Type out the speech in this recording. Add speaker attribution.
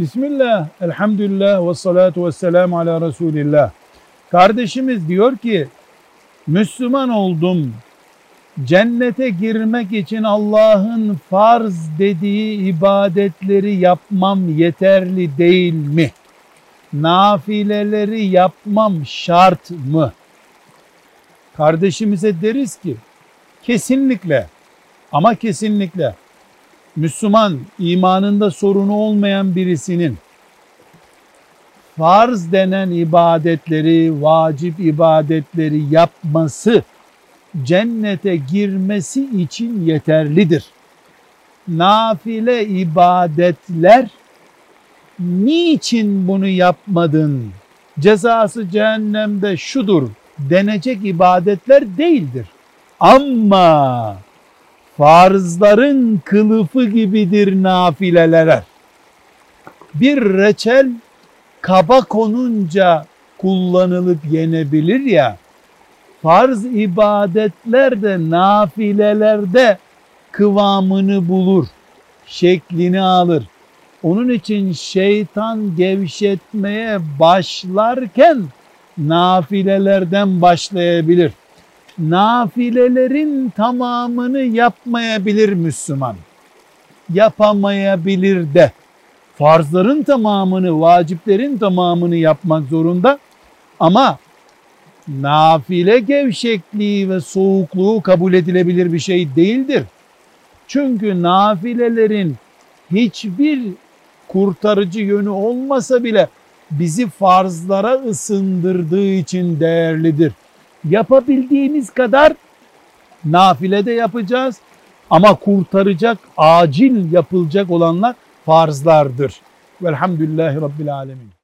Speaker 1: Bismillah, elhamdülillah ve salatu ve selamu ala Resulillah. Kardeşimiz diyor ki, Müslüman oldum, cennete girmek için Allah'ın farz dediği ibadetleri yapmam yeterli değil mi? Nafileleri yapmam şart mı? Kardeşimize deriz ki, kesinlikle ama kesinlikle Müslüman imanında sorunu olmayan birisinin farz denen ibadetleri, vacip ibadetleri yapması cennete girmesi için yeterlidir. Nafile ibadetler niçin bunu yapmadın? Cezası cehennemde şudur denecek ibadetler değildir. Ama farzların kılıfı gibidir nafileler. Bir reçel kaba konunca kullanılıp yenebilir ya, farz ibadetler de nafilelerde kıvamını bulur, şeklini alır. Onun için şeytan gevşetmeye başlarken nafilelerden başlayabilir. Nafilelerin tamamını yapmayabilir Müslüman. Yapamayabilir de. Farzların tamamını, vaciplerin tamamını yapmak zorunda. Ama nafile gevşekliği ve soğukluğu kabul edilebilir bir şey değildir. Çünkü nafilelerin hiçbir kurtarıcı yönü olmasa bile bizi farzlara ısındırdığı için değerlidir. Yapabildiğimiz kadar nafile de yapacağız ama kurtaracak, acil yapılacak olanlar farzlardır. Velhamdülillahi Rabbil Alemin.